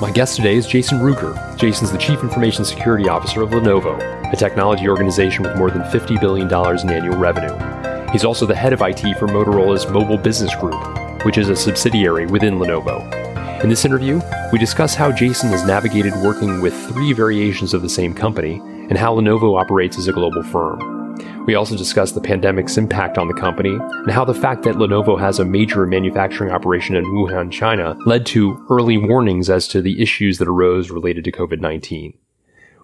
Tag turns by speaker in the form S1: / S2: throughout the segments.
S1: My guest today is Jason Ruger. Jason's the Chief Information Security Officer of Lenovo, a technology organization with more than $50 billion in annual revenue. He's also the head of IT for Motorola's Mobile Business Group, which is a subsidiary within Lenovo. In this interview, we discuss how Jason has navigated working with three variations of the same company and how Lenovo operates as a global firm. We also discuss the pandemic's impact on the company and how the fact that Lenovo has a major manufacturing operation in Wuhan, China, led to early warnings as to the issues that arose related to COVID 19.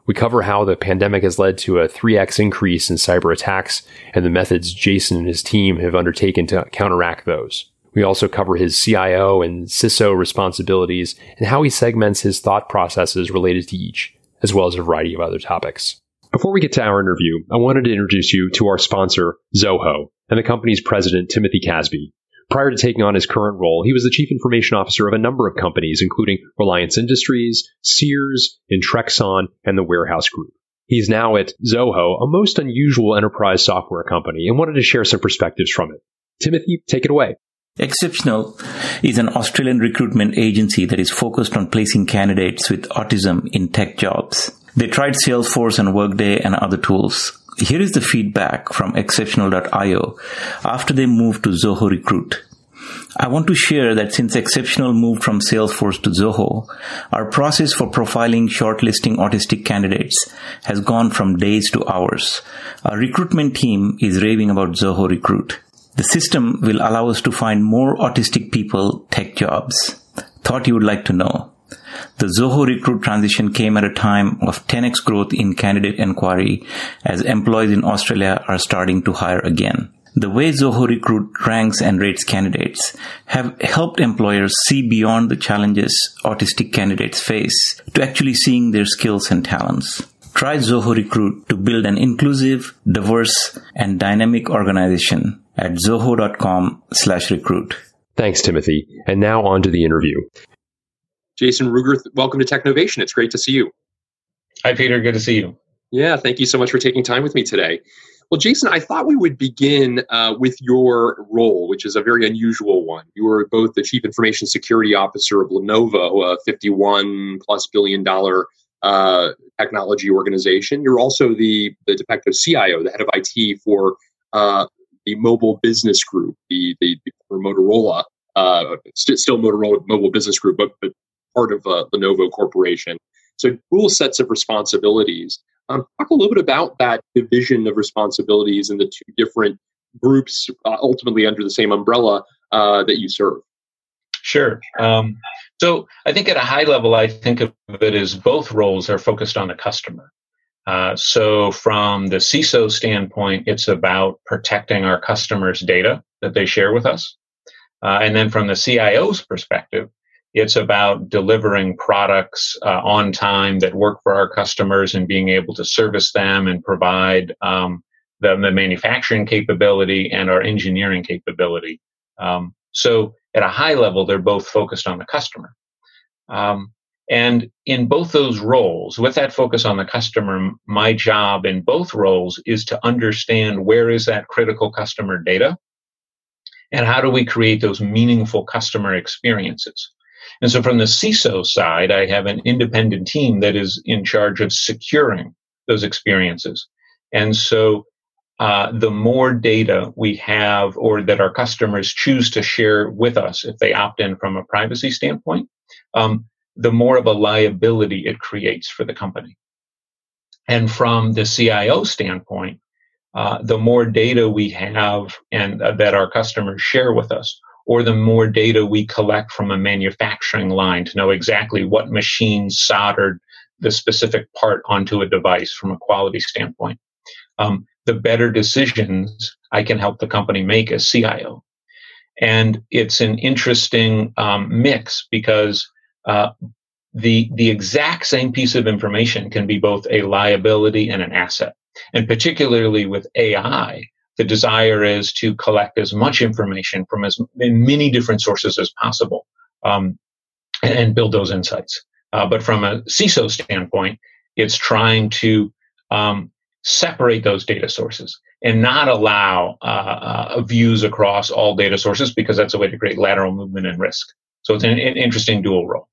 S1: We cover how the pandemic has led to a 3x increase in cyber attacks and the methods Jason and his team have undertaken to counteract those. We also cover his CIO and CISO responsibilities and how he segments his thought processes related to each, as well as a variety of other topics. Before we get to our interview, I wanted to introduce you to our sponsor, Zoho, and the company's president, Timothy Kasbe. Prior to taking on his current role, he was the chief information officer of a number of companies, including Reliance Industries, Sears, Intrexon, and the Warehouse Group. He's now at Zoho, a most unusual enterprise software company, and wanted to share some perspectives from it. Timothy, take it away.
S2: Xceptional is an Australian recruitment agency that is focused on placing candidates with autism in tech jobs. They tried Salesforce and Workday and other tools. Here is the feedback from xceptional.io after they moved to Zoho Recruit. I want to share that since Xceptional moved from Salesforce to Zoho, our process for profiling shortlisting autistic candidates has gone from days to hours. Our recruitment team is raving about Zoho Recruit. The system will allow us to find more autistic people tech jobs. Thought you would like to know. The Zoho Recruit transition came at a time of 10x growth in candidate inquiry as employees in Australia are starting to hire again. The way Zoho Recruit ranks and rates candidates have helped employers see beyond the challenges autistic candidates face to actually seeing their skills and talents. Try Zoho Recruit to build an inclusive, diverse, and dynamic organization at zoho.com slash recruit.
S1: Thanks, Timothy. And now on to the interview.
S3: Jason Ruger, welcome to Technovation. It's great to see you.
S4: Hi, Peter. Good to see you.
S3: Yeah, thank you so much for taking time with me today. Well, Jason, I thought we would begin uh, with your role, which is a very unusual one. You are both the Chief Information Security Officer of Lenovo, a 51 plus billion dollar uh, technology organization. You're also the, the de facto CIO, the head of IT for uh, the Mobile Business Group, the, the, the Motorola, uh, st- still Motorola Mobile Business Group, but, but part of uh, Lenovo Corporation. So, dual sets of responsibilities. Um, talk a little bit about that division of responsibilities and the two different groups, uh, ultimately under the same umbrella uh, that you serve.
S4: Sure. Um, so, I think at a high level, I think of it as both roles are focused on the customer. Uh, so, from the CISO standpoint, it's about protecting our customers' data that they share with us. Uh, and then from the CIO's perspective, it's about delivering products uh, on time that work for our customers and being able to service them and provide um, the, the, manufacturing capability and our engineering capability. Um, so at a high level, they're both focused on the customer. Um, and in both those roles, with that focus on the customer, my job in both roles is to understand where is that critical customer data and how do we create those meaningful customer experiences. And so from the CISO side, I have an independent team that is in charge of securing those experiences. And so uh, the more data we have or that our customers choose to share with us if they opt in from a privacy standpoint, um, the more of a liability it creates for the company. And from the CIO standpoint, uh, the more data we have and uh, that our customers share with us, or the more data we collect from a manufacturing line to know exactly what machine soldered the specific part onto a device from a quality standpoint. Um, the better decisions I can help the company make as CIO. And it's an interesting um, mix because uh, the the exact same piece of information can be both a liability and an asset. And particularly with AI, the desire is to collect as much information from as many different sources as possible um, and, build those insights. Uh, but from a CISO standpoint, it's trying to um, separate those data sources and not allow uh, uh, views across all data sources because that's a way to create lateral movement and risk. So it's an, an interesting dual role.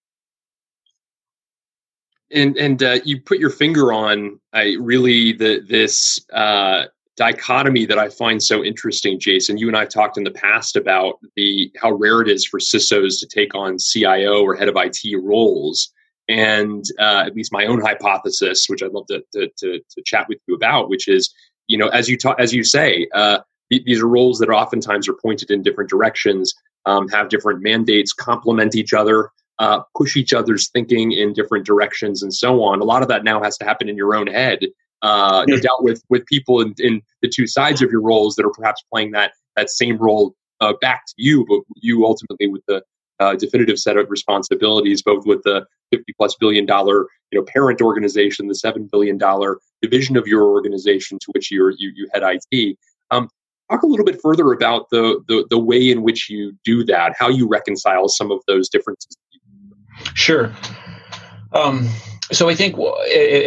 S3: And and uh, you put your finger on really the this uh, dichotomy that I find so interesting, Jason. You and I've talked in the past about the how rare it is for CISOs to take on CIO or head of IT roles. And uh, at least my own hypothesis, which I'd love to, to, to, to, chat with you about, which is, you know, as you talk, as you say, uh, these are roles that oftentimes are pointed in different directions, um, have different mandates, complement each other, uh, push each other's thinking in different directions, and so on. A lot of that now has to happen in your own head uh, no doubt with with people in, in, the two sides of your roles that are perhaps playing that that same role uh, back to you, but you ultimately with the uh, definitive set of responsibilities, both with the 50 plus billion dollar you know parent organization, the seven billion dollar division of your organization to which you you, you head IT. Um, talk a little bit further about the, the the way in which you do that, how you reconcile some of those differences.
S4: Sure. Um, so I think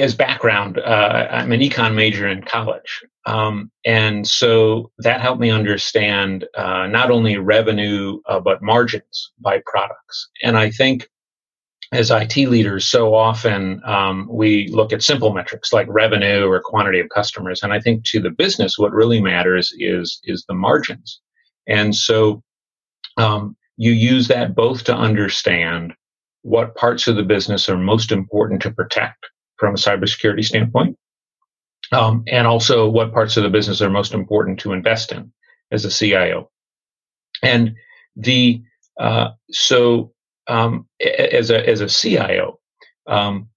S4: as background, uh, I'm an econ major in college, um, and so that helped me understand uh, not only revenue uh, but margins by products. And I think as IT leaders, so often um, we look at simple metrics like revenue or quantity of customers, and I think to the business, what really matters is is the margins. And so um, you use that both to understand what parts of the business are most important to protect from a cybersecurity standpoint, um, and also what parts of the business are most important to invest in as a CIO. And the uh, so um, as a as a CIO, um,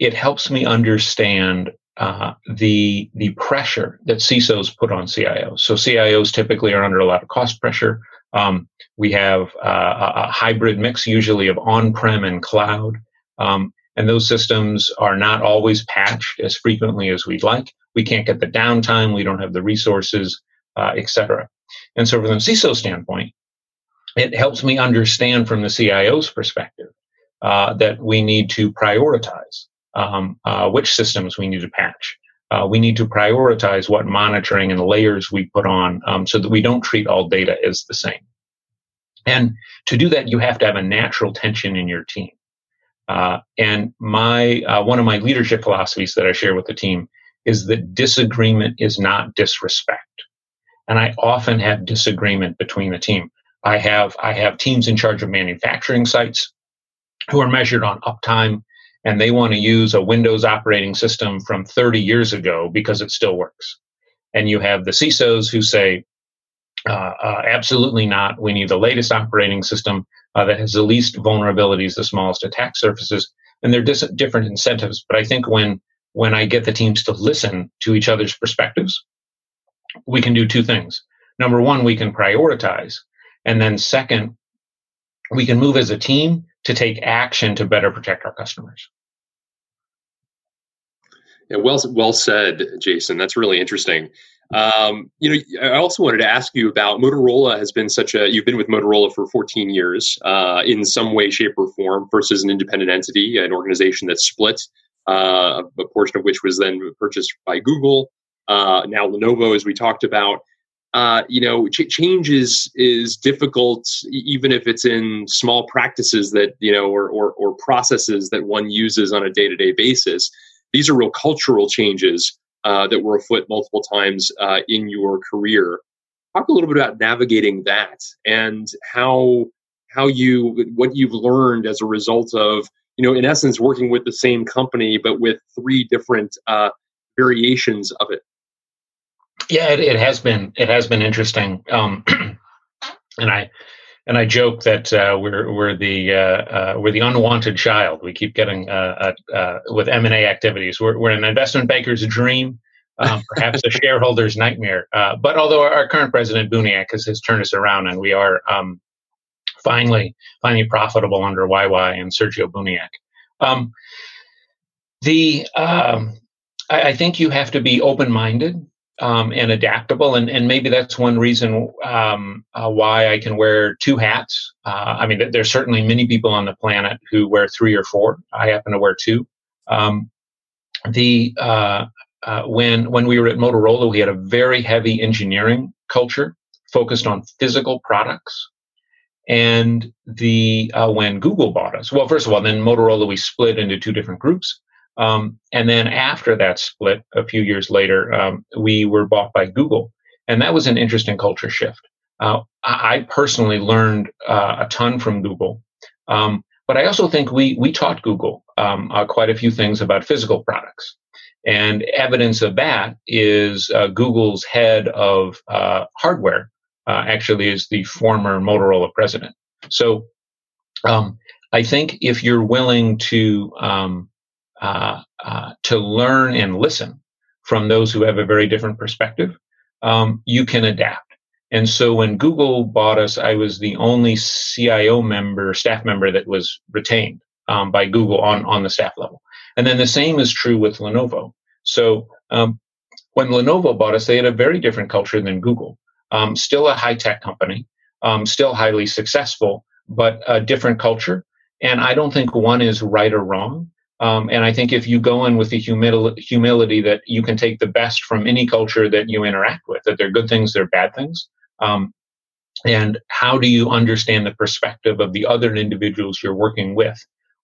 S4: it helps me understand uh, the the pressure that CISOs put on CIOs. So CIOs typically are under a lot of cost pressure. Um, we have uh, a hybrid mix, usually of on-prem and cloud, um, and those systems are not always patched as frequently as we'd like. We can't get the downtime. We don't have the resources, uh, etc. And so, from the CISO standpoint, it helps me understand from the CIO's perspective uh, that we need to prioritize um, uh, which systems we need to patch. Uh, we need to prioritize what monitoring and layers we put on um, so that we don't treat all data as the same. And to do that, you have to have a natural tension in your team. Uh, and my uh, one of my leadership philosophies that I share with the team is that disagreement is not disrespect. And I often have disagreement between the team. I have I have teams in charge of manufacturing sites who are measured on uptime and they want to use a Windows operating system from 30 years ago because it still works. And you have the CISOs who say, uh, uh, absolutely not. We need the latest operating system uh, that has the least vulnerabilities, the smallest attack surfaces, and they're dis- different incentives. But I think when when I get the teams to listen to each other's perspectives, we can do two things. Number one, we can prioritize, and then second, we can move as a team to take action to better protect our customers.
S3: Yeah, well, well said, Jason. That's really interesting. Um, you know, I also wanted to ask you about Motorola. Has been such a you've been with Motorola for 14 years, uh, in some way, shape, or form. First as an independent entity, an organization that split, uh, a portion of which was then purchased by Google. Uh, now Lenovo, as we talked about. Uh, you know, ch- change is is difficult, even if it's in small practices that you know, or or, or processes that one uses on a day to day basis. These are real cultural changes uh, that were afoot multiple times uh, in your career. Talk a little bit about navigating that and how how you what you've learned as a result of you know in essence working with the same company but with three different uh, variations of it.
S4: Yeah, it, it has been it has been interesting, um, and I and I joke that uh, we're we're the uh, uh, we're the unwanted child. We keep getting uh, uh, uh, with M and A activities. We're we're an investment banker's dream, um, perhaps a shareholder's nightmare. but although our, our, current president Buniac has, has turned us around, and we are um, finally finally profitable under YY and Sergio Buniac. Um, the um, I, I, think you have to be open minded um, and adaptable, and, and maybe that's one reason um, uh, why I can wear two hats. Uh, I mean, there's certainly many people on the planet who wear three or four. I happen to wear two. Um, the uh, uh, when when we were at Motorola, we had a very heavy engineering culture focused on physical products. And the uh, when Google bought us, well, first of all, then Motorola we split into two different groups, um, and then after that split, a few years later, um, we were bought by Google, and that was an interesting culture shift. Uh, I personally learned uh, a ton from Google, um, but I also think we we taught Google um, uh, quite a few things about physical products. And evidence of that is uh, Google's head of uh, hardware uh, actually is the former Motorola president. So um, I think if you're willing to um, uh, uh, to learn and listen from those who have a very different perspective, um, you can adapt. And so when Google bought us, I was the only CIO member, staff member that was retained um, by Google on on the staff level. And then the same is true with Lenovo. So um, when Lenovo bought us, they had a very different culture than Google. Um, still a high tech company, um, still highly successful, but a different culture. And I don't think one is right or wrong. Um, and I think if you go in with the humil- humility that you can take the best from any culture that you interact with, that they're good things, they're bad things. Um, and how do you understand the perspective of the other individuals you're working with,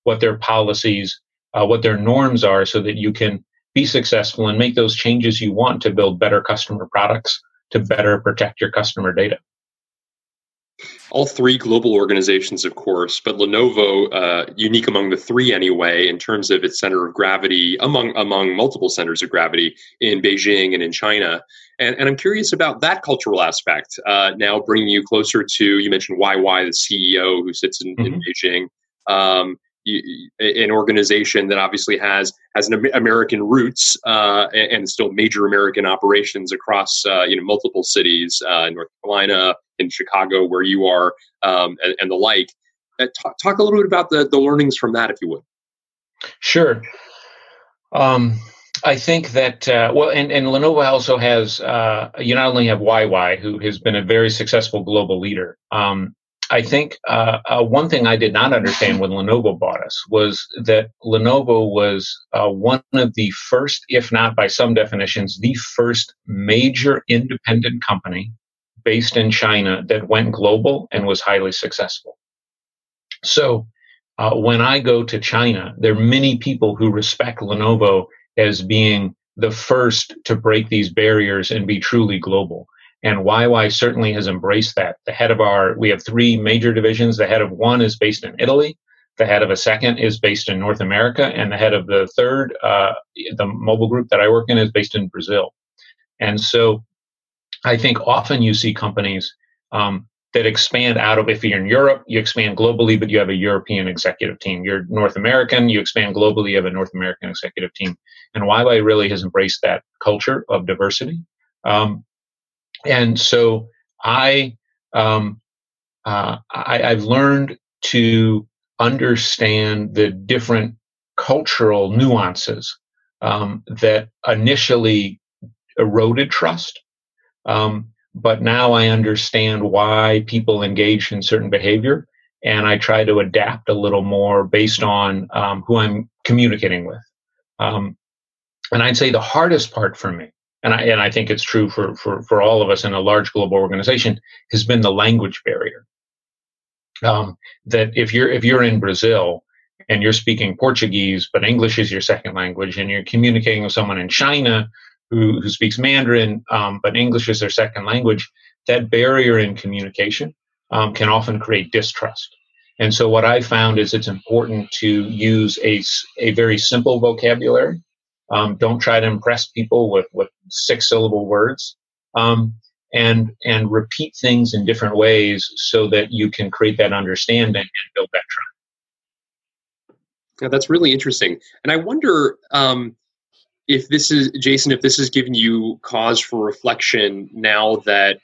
S4: what their policies, uh, what their norms are, so that you can be successful and make those changes you want to build better customer products to better protect your customer data.
S3: All three global organizations, of course, but Lenovo, uh, unique among the three anyway, in terms of its center of gravity among among multiple centers of gravity in Beijing and in China. And, and I'm curious about that cultural aspect. Uh, now, bringing you closer to you mentioned YY, the CEO who sits in, mm-hmm. in Beijing. Um, an organization that obviously has has an American roots uh, and still major American operations across uh, you know multiple cities uh, in North Carolina, in Chicago, where you are, um, and, and, the like. Uh, talk, talk, a little bit about the the learnings from that, if you would.
S4: Sure. Um, I think that uh, well, and, and Lenovo also has uh, you not only have YY, who has been a very successful global leader, um, I think uh, uh, one thing I did not understand when Lenovo bought us was that Lenovo was uh, one of the first, if not by some definitions, the first major independent company based in China that went global and was highly successful. So uh, when I go to China, there are many people who respect Lenovo as being the first to break these barriers and be truly global. And YY certainly has embraced that. The head of our, we have three major divisions. The head of one is based in Italy. The head of a second is based in North America. And the head of the third, uh, the mobile group that I work in, is based in Brazil. And so I think often you see companies um, that expand out of, if you're in Europe, you expand globally, but you have a European executive team. You're North American, you expand globally, you have a North American executive team. And YY really has embraced that culture of diversity. Um, and so I, um, uh, I I've learned to understand the different cultural nuances um, that initially eroded trust. Um, but now I understand why people engage in certain behavior, and I try to adapt a little more based on um, who I'm communicating with. Um, and I'd say the hardest part for me and I, and I think it's true for, for, for all of us in a large global organization, has been the language barrier. Um, that if you're if you're in Brazil and you're speaking Portuguese, but English is your second language, and you're communicating with someone in China who, who speaks Mandarin, um, but English is their second language, that barrier in communication um, can often create distrust. And so, what I found is it's important to use a, a very simple vocabulary um, don't try to impress people with, with six syllable words. Um, and and repeat things in different ways so that you can create that understanding and build that trust.
S3: Yeah, that's really interesting. And I wonder um, if this is Jason, if this has given you cause for reflection now that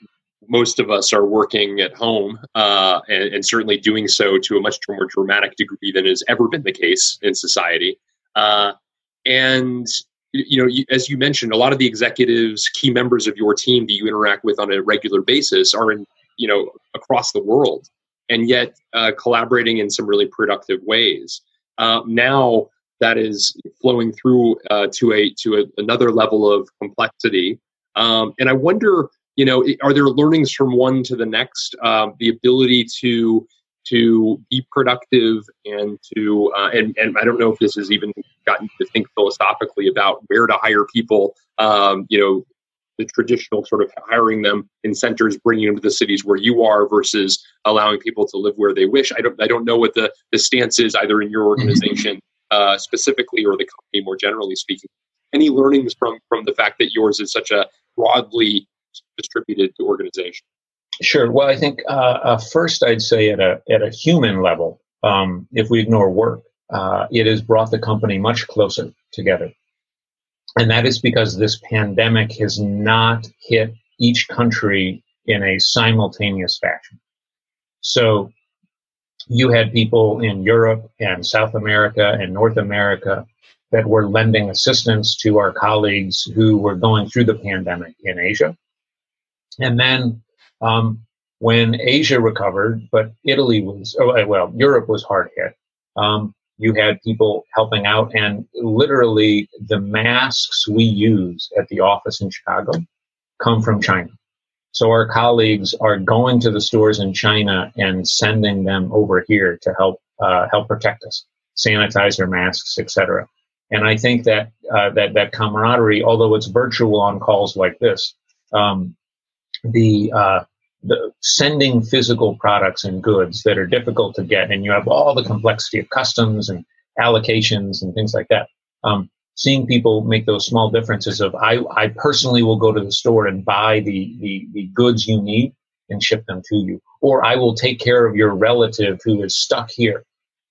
S3: most of us are working at home uh, and, and, certainly doing so to a much more dramatic degree than has ever been the case in society. Uh, and you know, as you mentioned, a lot of the executives, key members of your team that you interact with on a regular basis are in you know across the world, and yet uh, collaborating in some really productive ways. Uh, now that is flowing through uh, to a to a, another level of complexity, um, and I wonder you know, are there learnings from one to the next? Uh, the ability to to be productive and to uh, and and I don't know if this has even gotten to think philosophically about where to hire people. Um, you know, the traditional sort of hiring them in centers, bringing them to the cities where you are, versus allowing people to live where they wish. I don't I don't know what the the stance is either in your mm-hmm. organization uh, specifically or the company more generally speaking. Any learnings from from the fact that yours is such a broadly distributed organization?
S4: Sure. Well, I think uh, uh, first I'd say at a at a human level, um, if we ignore work, uh, it has brought the company much closer together, and that is because this pandemic has not hit each country in a simultaneous fashion. So you had people in Europe and South America and North America that were lending assistance to our colleagues who were going through the pandemic in Asia. And then um, when Asia recovered, but Italy was, oh, well, Europe was hard hit. Um, you had people helping out, and literally the masks we use at the office in Chicago come from China. So our colleagues are going to the stores in China and sending them over here to help uh, help protect us, sanitizer, masks, etc. And I think that uh, that that camaraderie, although it's virtual on calls like this, um, the uh, the sending physical products and goods that are difficult to get, and you have all the complexity of customs and allocations and things like that. Um, seeing people make those small differences of I, I personally will go to the store and buy the, the, the goods you need and ship them to you, or I will take care of your relative who is stuck here,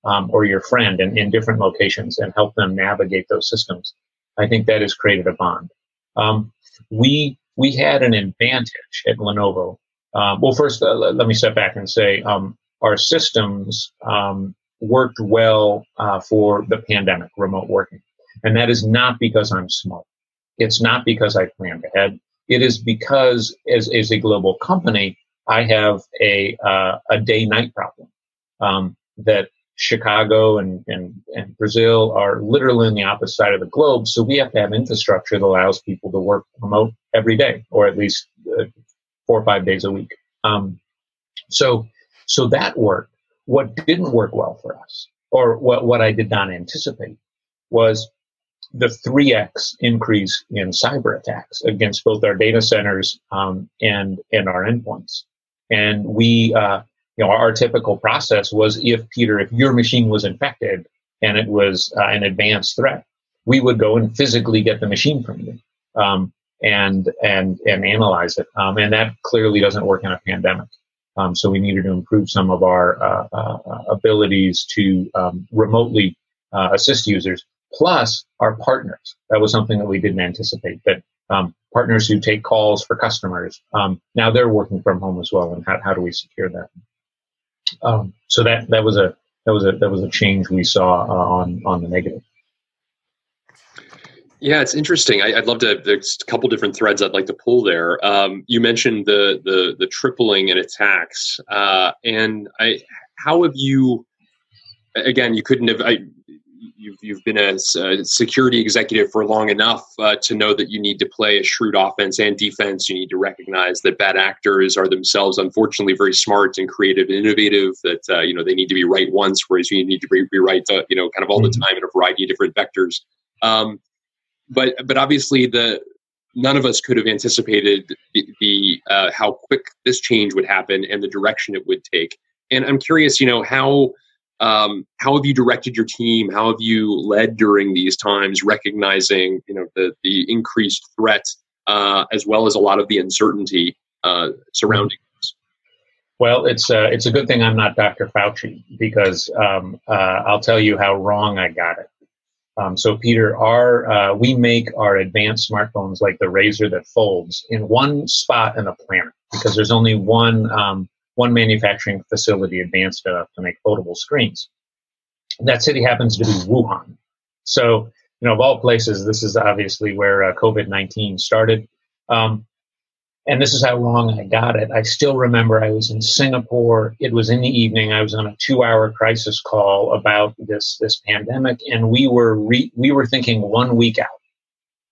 S4: um, or your friend in, in different locations and help them navigate those systems. I think that has created a bond. Um, we we had an advantage at Lenovo. Um, well, first, uh, let me step back and say um, our systems um, worked well uh, for the pandemic, remote working. And that is not because I'm smart. It's not because I planned ahead. It is because, as, as a global company, I have a, uh, a day night problem um, that Chicago and, and, and Brazil are literally on the opposite side of the globe. So we have to have infrastructure that allows people to work remote every day, or at least uh, four or five days a week. Um, so, so that worked. What didn't work well for us, or what, what I did not anticipate, was the 3x increase in cyber attacks against both our data centers um, and and our endpoints. And we uh, you know, our typical process was if Peter, if your machine was infected and it was uh, an advanced threat, we would go and physically get the machine from you um, and and and analyze it. Um, and that clearly doesn't work in a pandemic. Um, so we needed to improve some of our uh, uh, abilities to um, remotely uh, assist users. Plus, our partners. That was something that we didn't anticipate. That um, partners who take calls for customers um, now they're working from home as well. And how, how do we secure that? Um, so that that was a that was a that was a change we saw uh, on on the negative.
S3: Yeah, it's interesting. I, would love to. There's a couple different threads I'd like to pull there. Um, you mentioned the the the tripling in attacks, uh, and I. How have you? Again, you couldn't have. I, you've you've been a, a security executive for long enough uh, to know that you need to play a shrewd offense and defense. You need to recognize that bad actors are themselves, unfortunately, very smart and creative and innovative. That uh, you know they need to be right once, whereas you need to be, be right, uh, you know, kind of all mm-hmm. the time in a variety of different vectors. Um, but but obviously the none of us could have anticipated the, the uh, how quick this change would happen and the direction it would take. And I'm curious, you know, how um, how have you directed your team? How have you led during these times, recognizing you know the the increased threat uh, as well as a lot of the uncertainty uh, surrounding this?
S4: Well, it's uh, it's a good thing I'm not Dr. Fauci because um, uh, I'll tell you how wrong I got it. Um, so, Peter, our uh, we make our advanced smartphones like the Razr that folds in one spot in the planet. because there's only one um, one manufacturing facility advanced enough to make foldable screens. That city happens to be Wuhan. So, you know, of all places, this is obviously where uh, COVID 19 started. Um, and this is how wrong I got it. I still remember I was in Singapore. It was in the evening. I was on a two-hour crisis call about this this pandemic, and we were re- we were thinking one week out.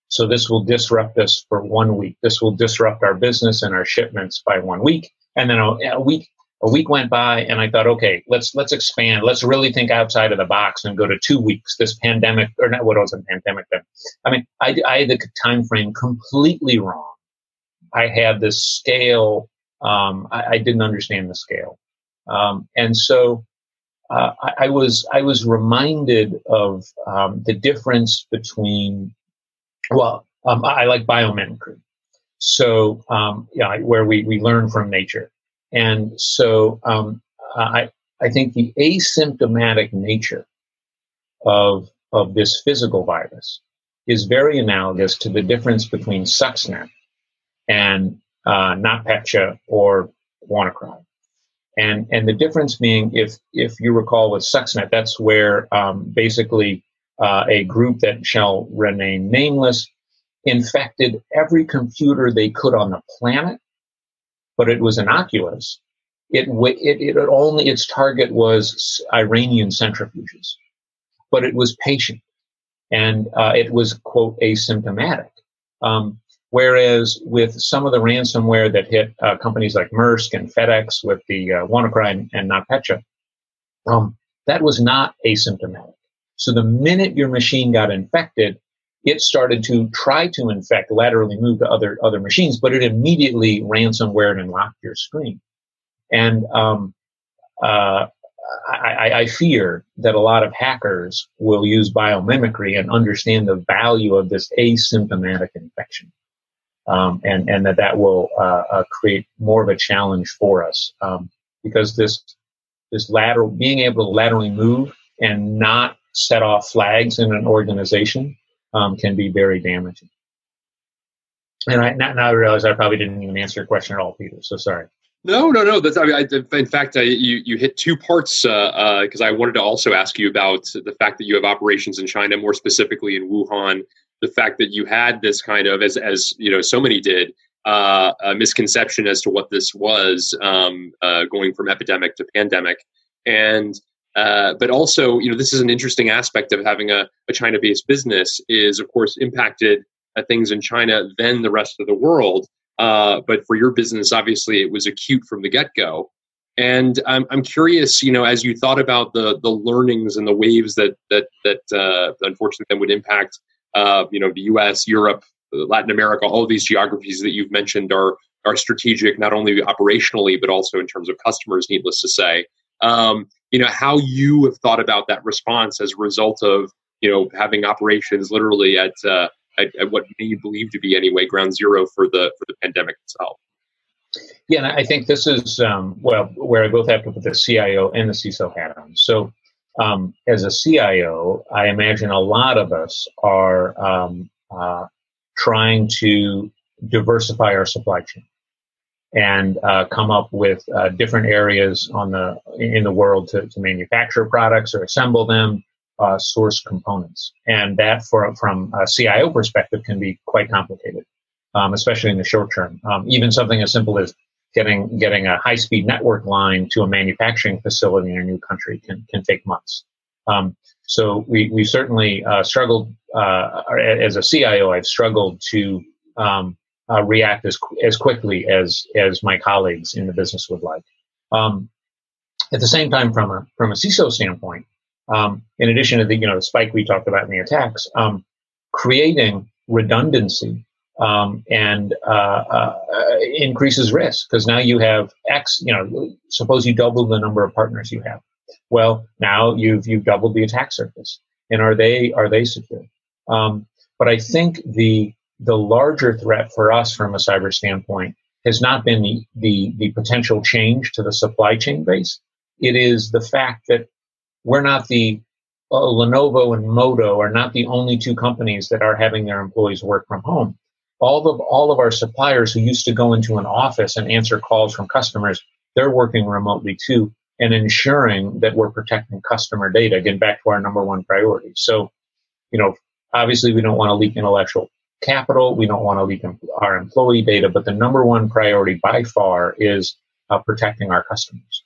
S4: So this will disrupt us for one week. This will disrupt our business and our shipments by one week. And then a, a week a week went by, and I thought, okay, let's let's expand. Let's really think outside of the box and go to two weeks. This pandemic, or not, what was a pandemic? Then, I mean, I, I had the time frame completely wrong I had this scale. Um, I, I, didn't understand the scale, um, and so uh, I, I, was I was reminded of um, the difference between. Well, um, I, like biomimicry, so um, yeah, where we we learn from nature, and so um, I I think the asymptomatic nature of of this physical virus is very analogous to the difference between Stuxnet and uh, NotPetya or WannaCry. And, and the difference being, if, if you recall with Stuxnet, that's where um, basically uh, a group that shall remain nameless infected every computer they could on the planet, but it was innocuous. It, it, it only, its target was Iranian centrifuges, but it was patient and uh, it was, quote, asymptomatic. Um, Whereas with some of the ransomware that hit uh, companies like Maersk and FedEx with the uh, WannaCry and, and NotPetya, um, that was not asymptomatic. So the minute your machine got infected, it started to try to infect, laterally move to other other machines, but it immediately ransomware and locked your screen. And um, uh, I, I, fear that a lot of hackers will use biomimicry and understand the value of this asymptomatic infection um, and and that that will uh, uh, create more of a challenge for us um, because this this lateral being able to laterally move and not set off flags in an organization um, can be very damaging. And I now, now I realize I probably didn't even answer your question at all, Peter. So sorry.
S3: No, no, no. That's I mean, I, in fact, I, you you hit two parts because uh, uh I wanted to also ask you about the fact that you have operations in China, more specifically in Wuhan, the fact that you had this kind of as as you know so many did uh, a misconception as to what this was um, uh, going from epidemic to pandemic and uh, but also you know this is an interesting aspect of having a, a china based business is of course impacted uh, things in china than the rest of the world uh, but for your business obviously it was acute from the get-go and I'm, I'm curious you know as you thought about the the learnings and the waves that that that uh, unfortunately then would impact uh, you know, the U.S., Europe, Latin America, all of these geographies that you've mentioned are are strategic, not only operationally but also in terms of customers. Needless to say, um, you know, how you have thought about that response as a result of you know having operations literally at uh, at, at what you believe to be anyway ground zero for the for the pandemic itself.
S4: Yeah, and I think this is um, well where I both have to put the CIO and the CISO hat on. So um, as a CIO, I imagine a lot of us are um, uh, trying to diversify our supply chain and uh, come up with uh, different areas on the in the world to, to manufacture products or assemble them, uh, source components, and that for from a CIO perspective can be quite complicated, um, especially in the short term. Um, even something as simple as getting getting a high speed network line to a manufacturing facility in a new country can can take months. Um, so we we certainly uh, struggled uh, as a CIO. I've struggled to um, uh, react as as quickly as as my colleagues in the business would like. Um, at the same time, from a from a CISO standpoint, um, in addition to the you know the spike we talked about in the attacks, um, creating redundancy um, and uh, uh, increases risk because now you have X. You know, suppose you double the number of partners you have. Well, now you've you've doubled the attack surface, and are they are they secure? Um, but I think the the larger threat for us from a cyber standpoint has not been the, the, the potential change to the supply chain base. It is the fact that we're not the uh, Lenovo and Moto are not the only two companies that are having their employees work from home all of all of our suppliers who used to go into an office and answer calls from customers, they're working remotely too and ensuring that we're protecting customer data. Again, back to our number one priority. So, you know, obviously we don't want to leak intellectual capital. We don't want to leak our employee data, but the number one priority by far is uh, protecting our customers.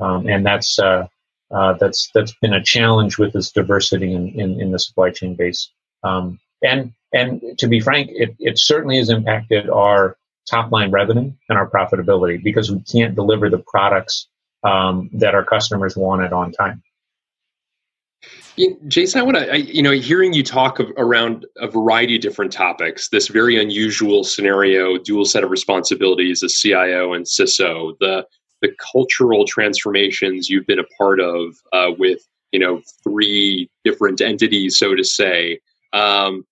S4: Um, and that's, uh, uh, that's, that's been a challenge with this diversity in, in, in the supply chain base. Um, and, and to be frank, it, it certainly has impacted our top line revenue and our profitability because we can't deliver the products um, that our customers wanted on time.
S3: Jason, I want to, you know, hearing you talk of, around a variety of different topics, this very unusual scenario, dual set of responsibilities as CIO and CISO, the the cultural transformations you've been a part of uh, with, you know, three different entities, so to say. Um,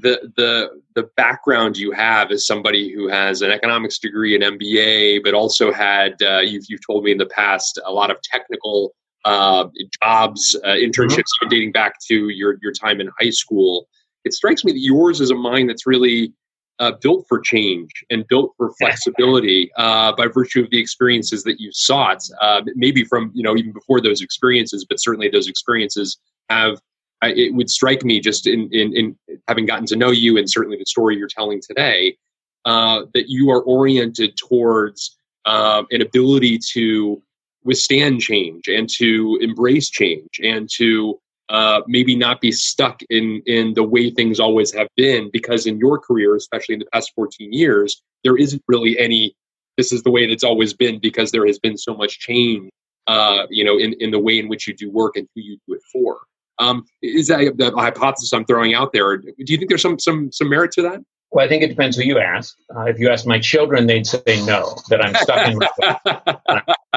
S3: the the the background you have as somebody who has an economics degree, an MBA, but also had uh, you've you've told me in the past a lot of technical uh, jobs, uh, internships, mm-hmm. even dating back to your your time in high school. It strikes me that yours is a mind that's really uh, built for change and built for flexibility uh, by virtue of the experiences that you sought. Uh, maybe from you know even before those experiences, but certainly those experiences have I, it would strike me just in, in, in, having gotten to know you and certainly the story you're telling today uh, that you are oriented towards uh, an ability to withstand change and to embrace change and to uh, maybe not be stuck in in the way things always have been because in your career especially in the past 14 years there isn't really any this is the way it's always been because there has been so much change uh, you know in, in the way in which you do work and who you do it for um, is that the hypothesis I'm throwing out there? Do you think there's some some some merit to that?
S4: Well, I think it depends who you ask. Uh, if you ask my children, they'd say no, that I'm stuck in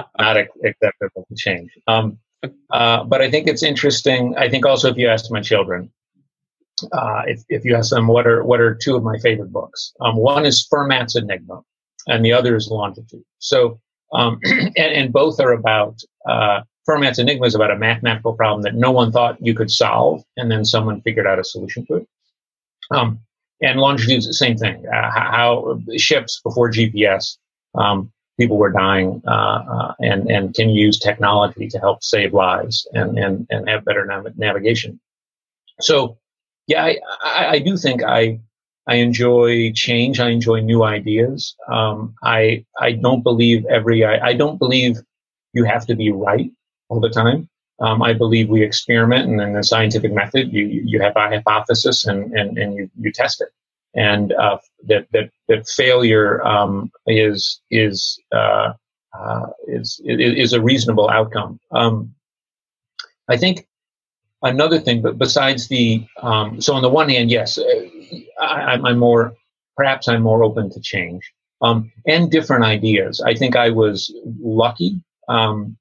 S4: not acceptable to change. Um, uh, but I think it's interesting. I think also if you ask my children, uh, if, if you ask them what are what are two of my favorite books, um, one is Fermat's Enigma, and the other is Longitude. So, um, and, and, both are about uh, Fermat's Enigma is about a mathematical problem that no one thought you could solve, and then someone figured out a solution to it. Um, and longitude is the same thing. Uh, how ships before GPS, um, people were dying, uh, uh, and and can use technology to help save lives and and and have better nav- navigation. So, yeah, I, I, I, do think I I enjoy change. I enjoy new ideas. Um, I I don't believe every I, I don't believe you have to be right all the time. Um, I believe we experiment, and in the scientific method, you you have a hypothesis and and, and you, you test it, and uh, that that that failure um, is is uh, uh, is is a reasonable outcome. Um, I think another thing, but besides the um, so on the one hand, yes, uh, I, am more perhaps I'm more open to change um, and different ideas. I think I was lucky um,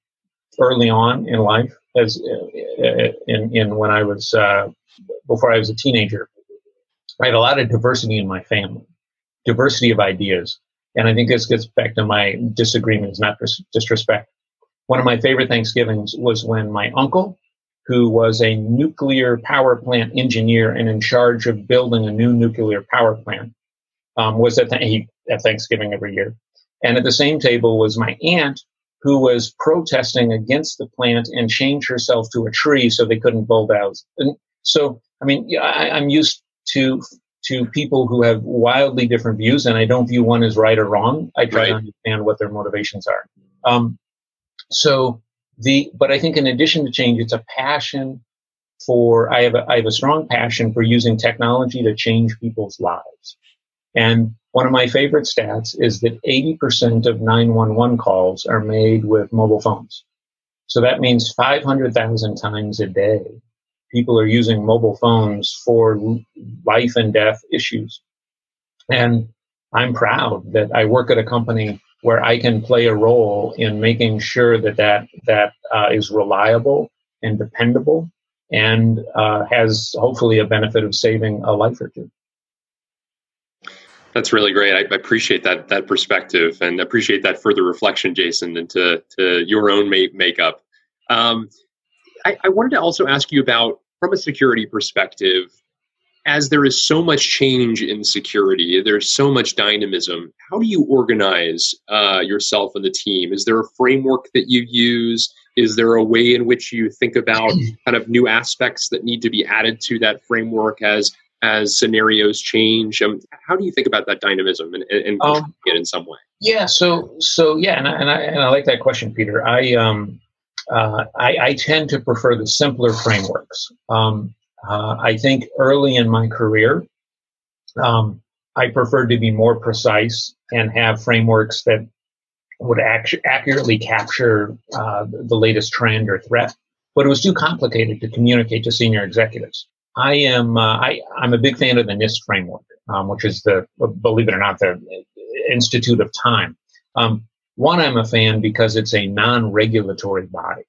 S4: early on in life, as uh, in, in when I was uh, before I was a teenager. I had a lot of diversity in my family, diversity of ideas, and I think this gets back to my disagreements, not disrespect. One of my favorite Thanksgivings was when my uncle, who was a nuclear power plant engineer and in charge of building a new nuclear power plant, um, was at, th- at Thanksgiving every year. And at the same table was my aunt, who was protesting against the plant and changed herself to a tree so they couldn't bulldoze. And so, I mean, I, I'm used to to people who have wildly different views, and I don't view one as right or wrong. I try right. to understand what their motivations are. Um, so the, but I think in addition to change, it's a passion for. I have a, I have a strong passion for using technology to change people's lives, and one of my favorite stats is that 80% of 911 calls are made with mobile phones. So that means 500,000 times a day, people are using mobile phones for life and death issues. And I'm proud that I work at a company where I can play a role in making sure that that, that uh, is reliable and dependable and uh, has hopefully a benefit of saving a life or two.
S3: That's really great. I, I, appreciate that that perspective and appreciate that further reflection, Jason, into to your own make, makeup. Um, I, I, wanted to also ask you about, from a security perspective, as there is so much change in security, there's so much dynamism. How do you organize uh, yourself and the team? Is there a framework that you use? Is there a way in which you think about kind of new aspects that need to be added to that framework as as scenarios change? Um, how do you think about that dynamism and, and um, it in some way?
S4: Yeah, so so yeah, and I, and I, and I like that question, Peter. I um uh, I, I, tend to prefer the simpler frameworks. Um, uh, I think early in my career, um, I preferred to be more precise and have frameworks that would act- accurately capture uh, the latest trend or threat. But it was too complicated to communicate to senior executives. I am uh, I, I'm a big fan of the NIST framework, um, which is the believe it or not the Institute of Time. Um, one, I'm a fan because it's a non-regulatory body,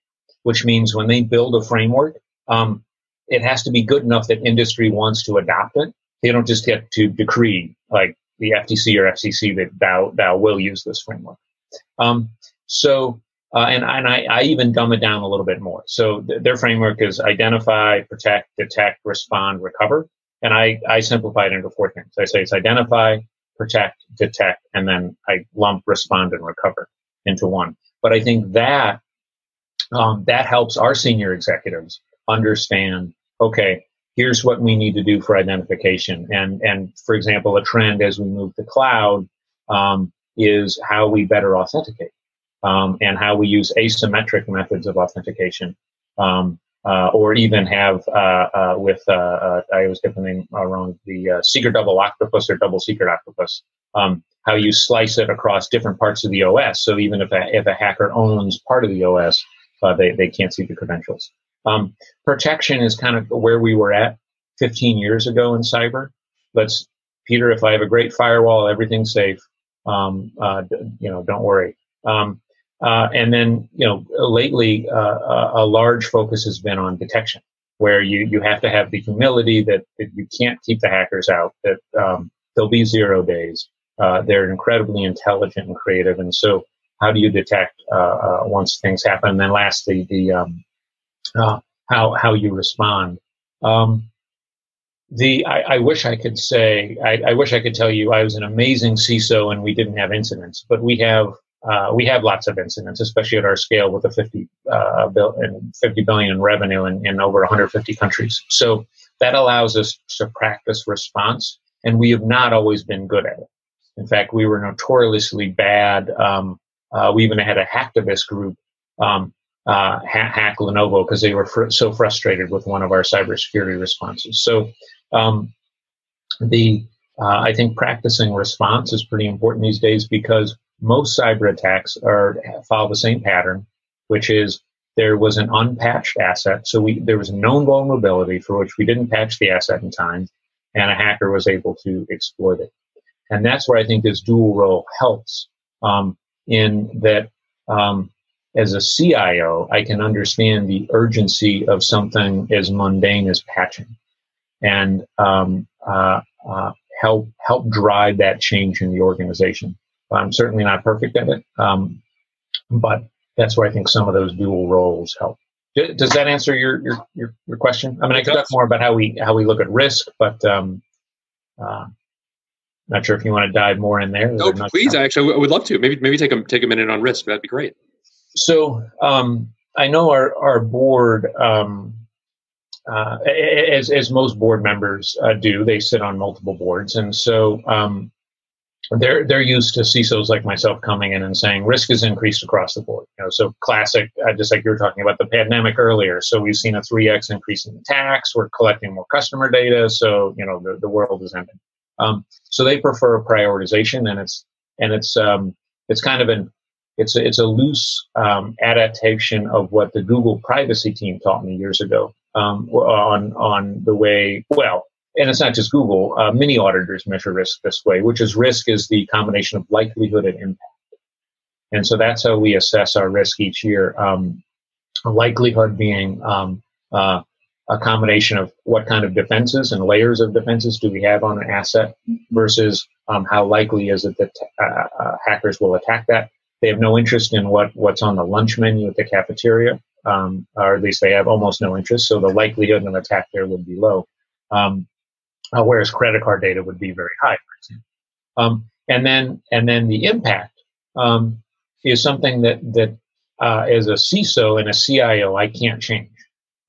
S4: which means when they build a framework, um, it has to be good enough that industry wants to adopt it. They don't just get to decree like the FTC or FCC that thou thou will use this framework. Um, so uh, and and I, I, even dumb it down a little bit more. So th- their framework is identify, protect, detect, respond, recover, and I I simplify it into four things. I say it's identify, protect, detect, and then I lump respond and recover into one. But I think that um, that helps our senior executives understand okay, here's what we need to do for identification. And, and for example, a trend as we move to cloud um, is how we better authenticate um, and how we use asymmetric methods of authentication. Um, uh, or even have uh, uh, with uh, uh, I always get the name wrong the secret double octopus or double secret octopus. Um, how you slice it across different parts of the OS. So even if a, if a hacker owns part of the OS, they, they can't see the credentials. Um, protection is kind of where we were at 15 years ago in cyber. Let's, Peter, if I have a great firewall, everything's safe. Um, uh, you know, don't worry. Um, uh, and then, you know, lately, uh, a large focus has been on detection, where you, you have to have the humility that, that you can't keep the hackers out, that um, there'll be zero days. Uh, they're incredibly intelligent and creative. And so, how do you detect uh, uh, once things happen? And then, lastly, the um, uh, how how you respond. Um, the I, I, wish I could say I, I, wish I could tell you I was an amazing CISO and we didn't have incidents, but we have uh, we have lots of incidents, especially at our scale with a 50, uh, billion, 50 billion in revenue in, in over 150 countries. So that allows us to practice response, and we have not always been good at it. In fact, we were notoriously bad. Um, uh, we even had a hacktivist group um, uh, hack Lenovo because they were fr- so frustrated with one of our cybersecurity responses. So um, the uh, I think practicing response is pretty important these days because most cyber attacks are follow the same pattern, which is there was an unpatched asset. So we there was a known vulnerability for which we didn't patch the asset in time, and a hacker was able to exploit it. And that's where I think this dual role helps um, in that um, as a CIO, I can understand the urgency of something as mundane as patching, and um, uh, uh, help help drive that change in the organization. I'm certainly not perfect at it, um, but that's where I think some of those dual roles help. Does that answer your your your, your question? I mean, I could talk more about how we how we look at risk, but um, uh, not sure if you want to dive more in there.
S3: No, please. Actually, I would love to. Maybe maybe take a take a minute on risk. That'd be great.
S4: So um, I know our our board, um, uh, as as most board members uh, do, they sit on multiple boards, and so um, they're they're used to CISOs like myself coming in and saying risk is increased across the board. You know, so classic, uh, just like you were talking about the pandemic earlier. So we've seen a three x increase in attacks. We're collecting more customer data. So you know the, the world is ending. Um, so they prefer prioritization, and it's and it's um, it's kind of an it's a, it's a loose um, adaptation of what the Google privacy team taught me years ago um, on on the way. Well, and it's not just Google. Uh, many auditors measure risk this way, which is risk is the combination of likelihood and impact. And so that's how we assess our risk each year. Um, likelihood being um, uh, a combination of what kind of defenses and layers of defenses do we have on an asset versus um, how likely is it that uh, uh, hackers will attack that they have no interest in what, what's on the lunch menu at the cafeteria, um, or at least they have almost no interest. So the likelihood of an attack there would be low. Um, uh, whereas credit card data would be very high. Um, and then and then the impact um, is something that that uh, as a CISO and a CIO I can't change.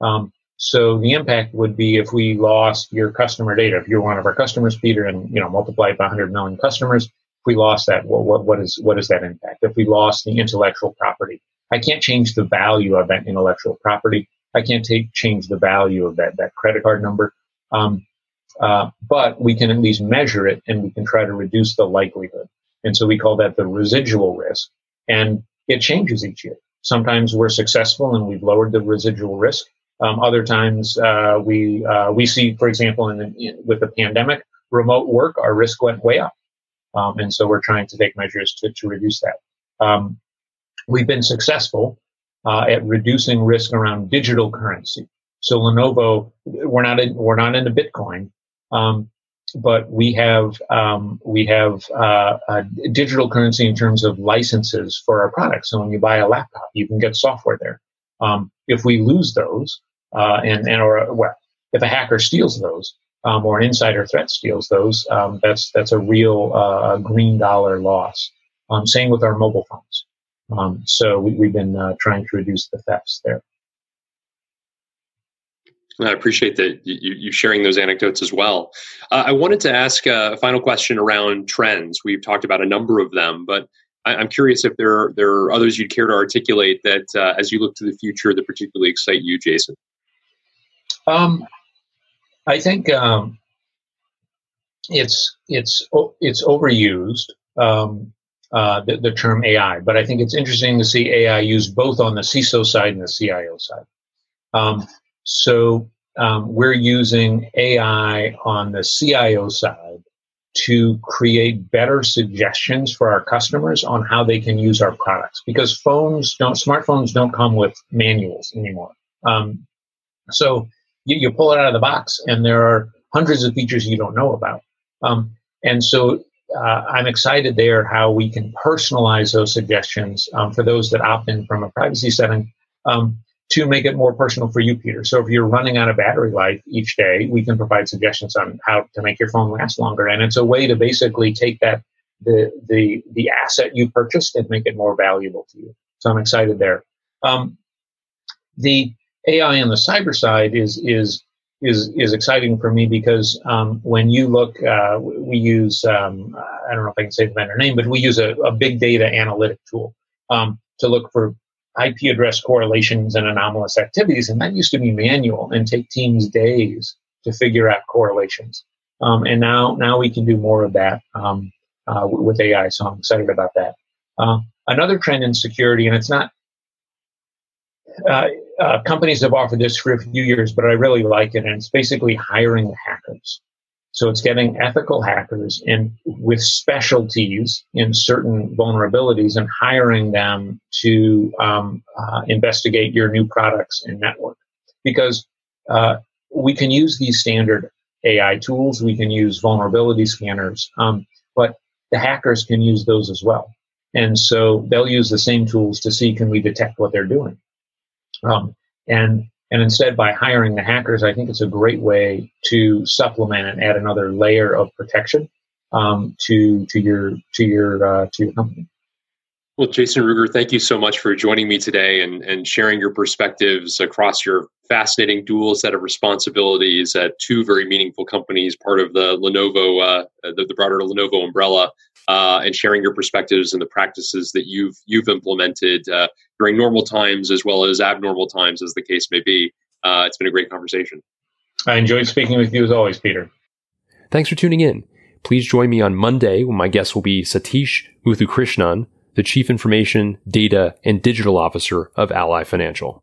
S4: Um, so the impact would be if we lost your customer data. If you're one of our customers, Peter, and you know multiply it by 100 million customers, if we lost that, what, what, what is what is that impact? If we lost the intellectual property, I can't change the value of that intellectual property. I can't take change the value of that that credit card number. Um, uh, but we can at least measure it, and we can try to reduce the likelihood. And so we call that the residual risk, and it changes each year. Sometimes we're successful and we've lowered the residual risk. Um, other times uh, we uh, we see, for example, in, the, in, with the pandemic, remote work, our risk went way up, um, and so we're trying to take measures to, to reduce that. Um, we've been successful uh, at reducing risk around digital currency. So Lenovo, we're not in, we're not into Bitcoin, um, but we have um, we have uh, digital currency in terms of licenses for our products. So when you buy a laptop, you can get software there. Um, if we lose those, uh, and and or well, if a hacker steals those, um, or an insider threat steals those, um, that's that's a real uh, green dollar loss. Um, same with our mobile phones. Um, so we, have been uh, trying to reduce the thefts there.
S3: I appreciate that you, you, sharing those anecdotes as well. Uh, I wanted to ask a final question around trends. We've talked about a number of them, but I, am curious if there are, there are others you'd care to articulate that, uh, as you look to the future, that particularly excite you, Jason.
S4: Um, I think um, it's it's it's overused um, uh, the, the, term AI, but I think it's interesting to see AI used both on the CISO side and the CIO side. Um, so um, we're using AI on the CIO side to create better suggestions for our customers on how they can use our products because phones don't smartphones don't come with manuals anymore. Um, so you, you pull it out of the box and there are hundreds of features you don't know about. Um, and so uh, I'm excited there how we can personalize those suggestions um, for those that opt in from a privacy setting um, to make it more personal for you, Peter. So if you're running out of battery life each day, we can provide suggestions on how to make your phone last longer. And it's a way to basically take that the the the asset you purchased and make it more valuable to you. So I'm excited there. Um, the AI on the cyber side is is is is exciting for me because um, when you look, uh, we use um, I don't know if I can say the vendor name, but we use a, a big data analytic tool um, to look for IP address correlations and anomalous activities, and that used to be manual and take teams days to figure out correlations. Um, and now now we can do more of that um, uh, with AI, so I'm excited about that. Uh, another trend in security, and it's not uh, uh, companies have offered this for a few years, but I really like it. And it's basically hiring hackers. So it's getting ethical hackers and with specialties in certain vulnerabilities and hiring them to um, uh, investigate your new products and network. Because uh, we can use these standard AI tools, we can use vulnerability scanners, um, but the hackers can use those as well. And so they'll use the same tools to see can we detect what they're doing. Um, and and instead, by hiring the hackers, I think it's a great way to supplement and add another layer of protection um, to to your to your uh, to your company.
S3: Well, Jason Ruger, thank you so much for joining me today and, and sharing your perspectives across your fascinating dual set of responsibilities at two very meaningful companies, part of the Lenovo, uh, the, the, broader Lenovo umbrella, uh, and sharing your perspectives and the practices that you've you've implemented uh, during normal times as well as abnormal times, as the case may be. Uh, it's been a great conversation.
S4: I enjoyed speaking with you as always, Peter.
S1: Thanks for tuning in. Please join me on Monday when my guest will be Satish Muthukrishnan the Chief Information, Data, and Digital Officer of Ally Financial.